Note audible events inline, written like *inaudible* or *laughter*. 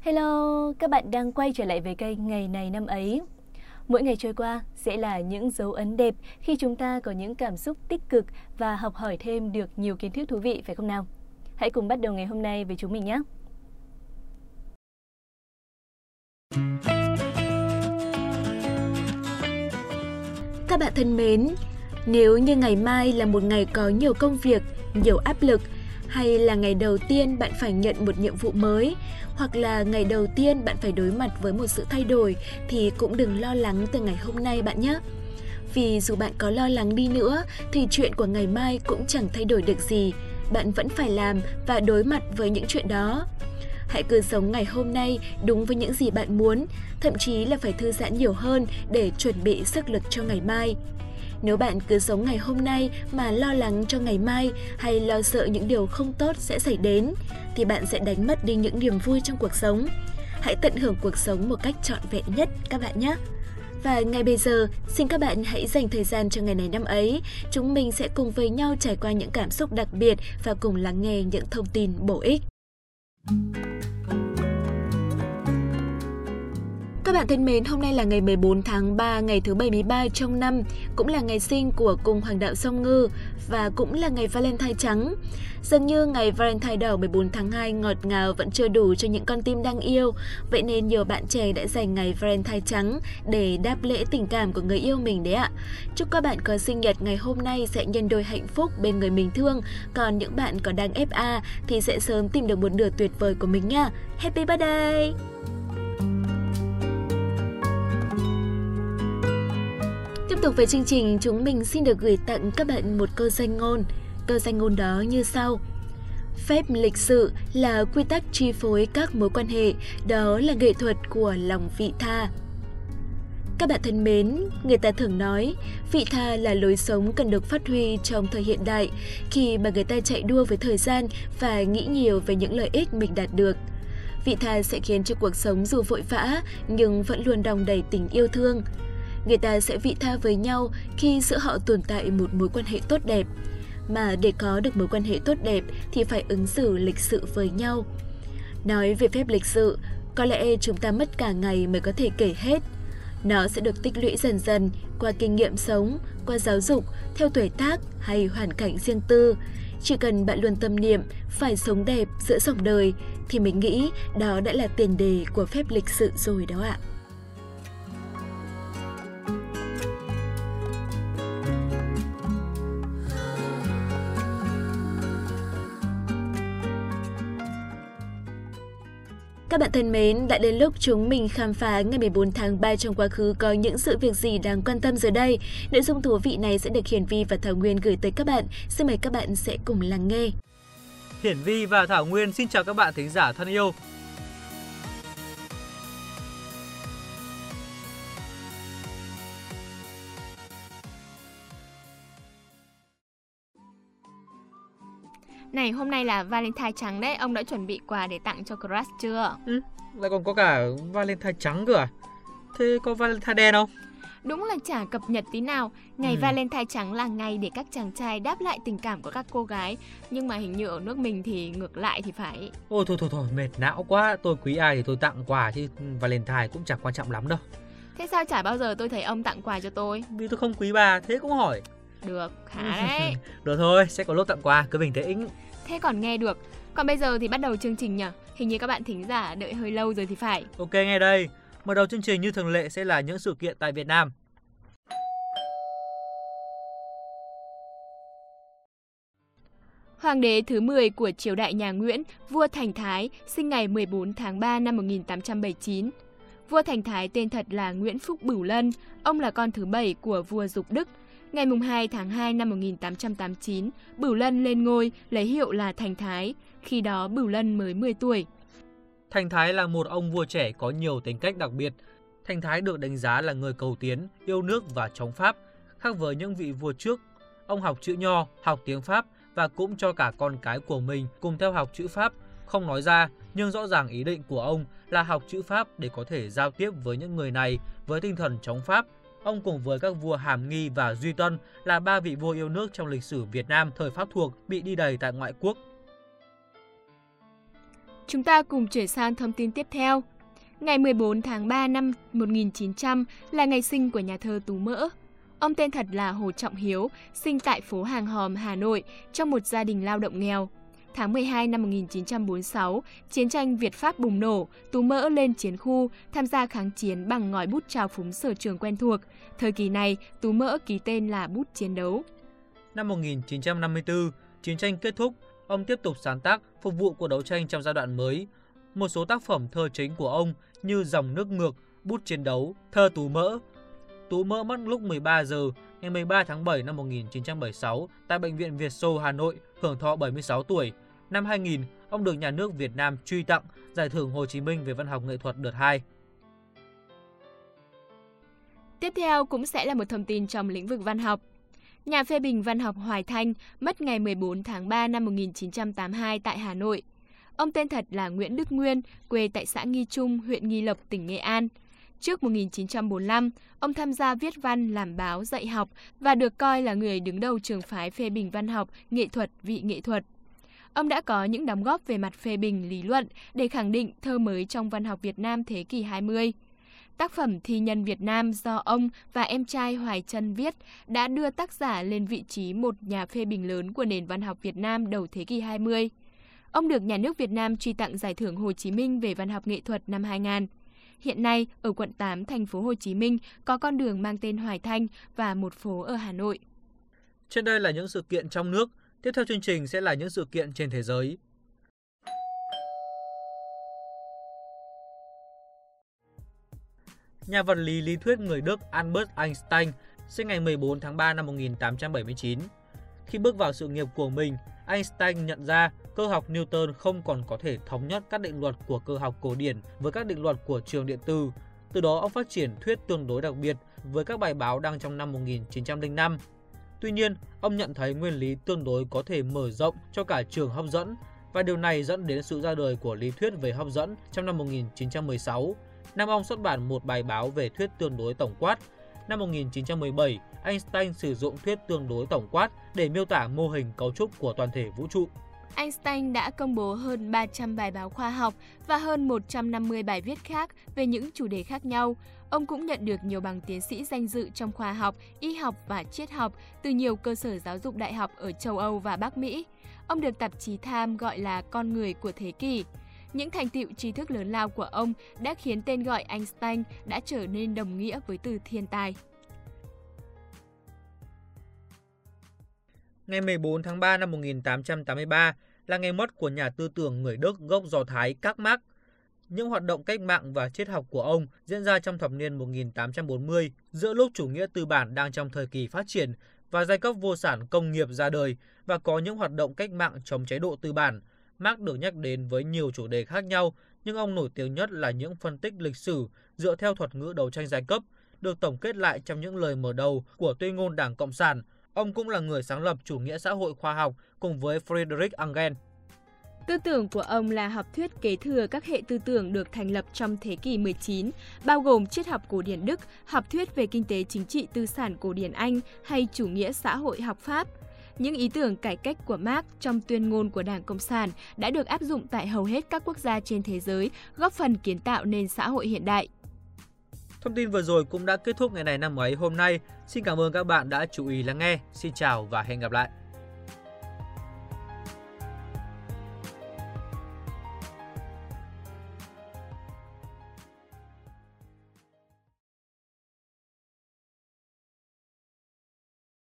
Hello, các bạn đang quay trở lại với kênh Ngày này năm ấy. Mỗi ngày trôi qua sẽ là những dấu ấn đẹp khi chúng ta có những cảm xúc tích cực và học hỏi thêm được nhiều kiến thức thú vị phải không nào? Hãy cùng bắt đầu ngày hôm nay với chúng mình nhé. Các bạn thân mến, nếu như ngày mai là một ngày có nhiều công việc, nhiều áp lực hay là ngày đầu tiên bạn phải nhận một nhiệm vụ mới hoặc là ngày đầu tiên bạn phải đối mặt với một sự thay đổi thì cũng đừng lo lắng từ ngày hôm nay bạn nhé. Vì dù bạn có lo lắng đi nữa thì chuyện của ngày mai cũng chẳng thay đổi được gì. Bạn vẫn phải làm và đối mặt với những chuyện đó. Hãy cứ sống ngày hôm nay đúng với những gì bạn muốn, thậm chí là phải thư giãn nhiều hơn để chuẩn bị sức lực cho ngày mai. Nếu bạn cứ sống ngày hôm nay mà lo lắng cho ngày mai hay lo sợ những điều không tốt sẽ xảy đến, thì bạn sẽ đánh mất đi những niềm vui trong cuộc sống. Hãy tận hưởng cuộc sống một cách trọn vẹn nhất các bạn nhé. Và ngay bây giờ, xin các bạn hãy dành thời gian cho ngày này năm ấy. Chúng mình sẽ cùng với nhau trải qua những cảm xúc đặc biệt và cùng lắng nghe những thông tin bổ ích. Các bạn thân mến, hôm nay là ngày 14 tháng 3, ngày thứ 73 trong năm, cũng là ngày sinh của cung hoàng đạo song ngư và cũng là ngày Valentine trắng. Dường như ngày Valentine đỏ 14 tháng 2 ngọt ngào vẫn chưa đủ cho những con tim đang yêu, vậy nên nhiều bạn trẻ đã dành ngày Valentine trắng để đáp lễ tình cảm của người yêu mình đấy ạ. Chúc các bạn có sinh nhật ngày hôm nay sẽ nhân đôi hạnh phúc bên người mình thương, còn những bạn có đang FA thì sẽ sớm tìm được một nửa tuyệt vời của mình nha. Happy birthday! Tục với chương trình, chúng mình xin được gửi tặng các bạn một câu danh ngôn. Câu danh ngôn đó như sau. Phép lịch sự là quy tắc chi phối các mối quan hệ, đó là nghệ thuật của lòng vị tha. Các bạn thân mến, người ta thường nói, vị tha là lối sống cần được phát huy trong thời hiện đại, khi mà người ta chạy đua với thời gian và nghĩ nhiều về những lợi ích mình đạt được. Vị tha sẽ khiến cho cuộc sống dù vội vã nhưng vẫn luôn đong đầy tình yêu thương người ta sẽ vị tha với nhau khi giữa họ tồn tại một mối quan hệ tốt đẹp. Mà để có được mối quan hệ tốt đẹp thì phải ứng xử lịch sự với nhau. Nói về phép lịch sự, có lẽ chúng ta mất cả ngày mới có thể kể hết. Nó sẽ được tích lũy dần dần qua kinh nghiệm sống, qua giáo dục, theo tuổi tác hay hoàn cảnh riêng tư. Chỉ cần bạn luôn tâm niệm phải sống đẹp giữa dòng đời thì mình nghĩ đó đã là tiền đề của phép lịch sự rồi đó ạ. Các bạn thân mến, đã đến lúc chúng mình khám phá ngày 14 tháng 3 trong quá khứ có những sự việc gì đáng quan tâm giờ đây. Nội dung thú vị này sẽ được Hiển Vi và Thảo Nguyên gửi tới các bạn. Xin mời các bạn sẽ cùng lắng nghe. Hiển Vi và Thảo Nguyên xin chào các bạn thính giả thân yêu. Này hôm nay là Valentine trắng đấy, ông đã chuẩn bị quà để tặng cho crush chưa? Ừ, lại còn có cả Valentine trắng cơ à? Thế có Valentine đen không? Đúng là chả cập nhật tí nào. Ngày ừ. Valentine trắng là ngày để các chàng trai đáp lại tình cảm của các cô gái. Nhưng mà hình như ở nước mình thì ngược lại thì phải. Ôi thôi thôi thôi, mệt não quá. Tôi quý ai thì tôi tặng quà chứ Valentine cũng chẳng quan trọng lắm đâu. Thế sao chả bao giờ tôi thấy ông tặng quà cho tôi? Vì tôi không quý bà, thế cũng hỏi. Được, khá đấy. *laughs* được thôi, sẽ có lúc tặng quà, cứ bình tĩnh. Thế còn nghe được. Còn bây giờ thì bắt đầu chương trình nhỉ? Hình như các bạn thính giả đợi hơi lâu rồi thì phải. Ok, nghe đây. Mở đầu chương trình như thường lệ sẽ là những sự kiện tại Việt Nam. Hoàng đế thứ 10 của triều đại nhà Nguyễn, vua Thành Thái, sinh ngày 14 tháng 3 năm 1879. Vua Thành Thái tên thật là Nguyễn Phúc Bửu Lân, ông là con thứ bảy của vua Dục Đức, Ngày 2 tháng 2 năm 1889, Bửu Lân lên ngôi lấy hiệu là Thành Thái, khi đó Bửu Lân mới 10 tuổi. Thành Thái là một ông vua trẻ có nhiều tính cách đặc biệt. Thành Thái được đánh giá là người cầu tiến, yêu nước và chống Pháp. Khác với những vị vua trước, ông học chữ Nho, học tiếng Pháp và cũng cho cả con cái của mình cùng theo học chữ Pháp. Không nói ra, nhưng rõ ràng ý định của ông là học chữ Pháp để có thể giao tiếp với những người này với tinh thần chống Pháp Ông cùng với các vua Hàm Nghi và Duy Tân là ba vị vua yêu nước trong lịch sử Việt Nam thời Pháp thuộc bị đi đầy tại ngoại quốc Chúng ta cùng chuyển sang thông tin tiếp theo. Ngày 14 tháng 3 năm 1900 là ngày sinh của nhà thơ Tú Mỡ. Ông tên thật là Hồ Trọng Hiếu, sinh tại phố Hàng Hòm, Hà Nội, trong một gia đình lao động nghèo. Tháng 12 năm 1946, chiến tranh Việt-Pháp bùng nổ, Tú Mỡ lên chiến khu, tham gia kháng chiến bằng ngòi bút trào phúng sở trường quen thuộc. Thời kỳ này, Tú Mỡ ký tên là bút chiến đấu. Năm 1954, chiến tranh kết thúc, ông tiếp tục sáng tác phục vụ cuộc đấu tranh trong giai đoạn mới. Một số tác phẩm thơ chính của ông như Dòng nước ngược, Bút chiến đấu, Thơ Tú Mỡ. Tú Mỡ mất lúc 13 giờ ngày 13 tháng 7 năm 1976 tại Bệnh viện Việt Xô, Hà Nội, hưởng thọ 76 tuổi. Năm 2000, ông được nhà nước Việt Nam truy tặng Giải thưởng Hồ Chí Minh về văn học nghệ thuật đợt 2. Tiếp theo cũng sẽ là một thông tin trong lĩnh vực văn học. Nhà phê bình văn học Hoài Thanh mất ngày 14 tháng 3 năm 1982 tại Hà Nội. Ông tên thật là Nguyễn Đức Nguyên, quê tại xã Nghi Trung, huyện Nghi Lộc, tỉnh Nghệ An. Trước 1945, ông tham gia viết văn, làm báo, dạy học và được coi là người đứng đầu trường phái phê bình văn học, nghệ thuật, vị nghệ thuật. Ông đã có những đóng góp về mặt phê bình lý luận để khẳng định thơ mới trong văn học Việt Nam thế kỷ 20. Tác phẩm Thi nhân Việt Nam do ông và em trai Hoài Trân viết đã đưa tác giả lên vị trí một nhà phê bình lớn của nền văn học Việt Nam đầu thế kỷ 20. Ông được nhà nước Việt Nam truy tặng Giải thưởng Hồ Chí Minh về văn học nghệ thuật năm 2000. Hiện nay, ở quận 8 thành phố Hồ Chí Minh có con đường mang tên Hoài Thanh và một phố ở Hà Nội. Trên đây là những sự kiện trong nước, tiếp theo chương trình sẽ là những sự kiện trên thế giới. Nhà vật lý lý thuyết người Đức Albert Einstein sinh ngày 14 tháng 3 năm 1879. Khi bước vào sự nghiệp của mình, Einstein nhận ra cơ học Newton không còn có thể thống nhất các định luật của cơ học cổ điển với các định luật của trường điện từ. Từ đó ông phát triển thuyết tương đối đặc biệt với các bài báo đăng trong năm 1905. Tuy nhiên, ông nhận thấy nguyên lý tương đối có thể mở rộng cho cả trường hấp dẫn và điều này dẫn đến sự ra đời của lý thuyết về hấp dẫn trong năm 1916. Năm ông xuất bản một bài báo về thuyết tương đối tổng quát. Năm 1917, Einstein sử dụng thuyết tương đối tổng quát để miêu tả mô hình cấu trúc của toàn thể vũ trụ. Einstein đã công bố hơn 300 bài báo khoa học và hơn 150 bài viết khác về những chủ đề khác nhau. Ông cũng nhận được nhiều bằng tiến sĩ danh dự trong khoa học, y học và triết học từ nhiều cơ sở giáo dục đại học ở châu Âu và Bắc Mỹ. Ông được tạp chí Time gọi là con người của thế kỷ. Những thành tựu trí thức lớn lao của ông đã khiến tên gọi Einstein đã trở nên đồng nghĩa với từ thiên tài. Ngày 14 tháng 3 năm 1883 là ngày mất của nhà tư tưởng người Đức gốc Do Thái Các Marx. Những hoạt động cách mạng và triết học của ông diễn ra trong thập niên 1840, giữa lúc chủ nghĩa tư bản đang trong thời kỳ phát triển và giai cấp vô sản công nghiệp ra đời và có những hoạt động cách mạng chống chế độ tư bản. Marx được nhắc đến với nhiều chủ đề khác nhau, nhưng ông nổi tiếng nhất là những phân tích lịch sử dựa theo thuật ngữ đấu tranh giai cấp, được tổng kết lại trong những lời mở đầu của tuyên ngôn Đảng Cộng sản – Ông cũng là người sáng lập chủ nghĩa xã hội khoa học cùng với Friedrich Engels. Tư tưởng của ông là học thuyết kế thừa các hệ tư tưởng được thành lập trong thế kỷ 19, bao gồm triết học cổ điển Đức, học thuyết về kinh tế chính trị tư sản cổ điển Anh hay chủ nghĩa xã hội học Pháp. Những ý tưởng cải cách của Marx trong tuyên ngôn của Đảng Cộng sản đã được áp dụng tại hầu hết các quốc gia trên thế giới, góp phần kiến tạo nền xã hội hiện đại. Thông tin vừa rồi cũng đã kết thúc ngày này năm ấy hôm nay. Xin cảm ơn các bạn đã chú ý lắng nghe. Xin chào và hẹn gặp lại.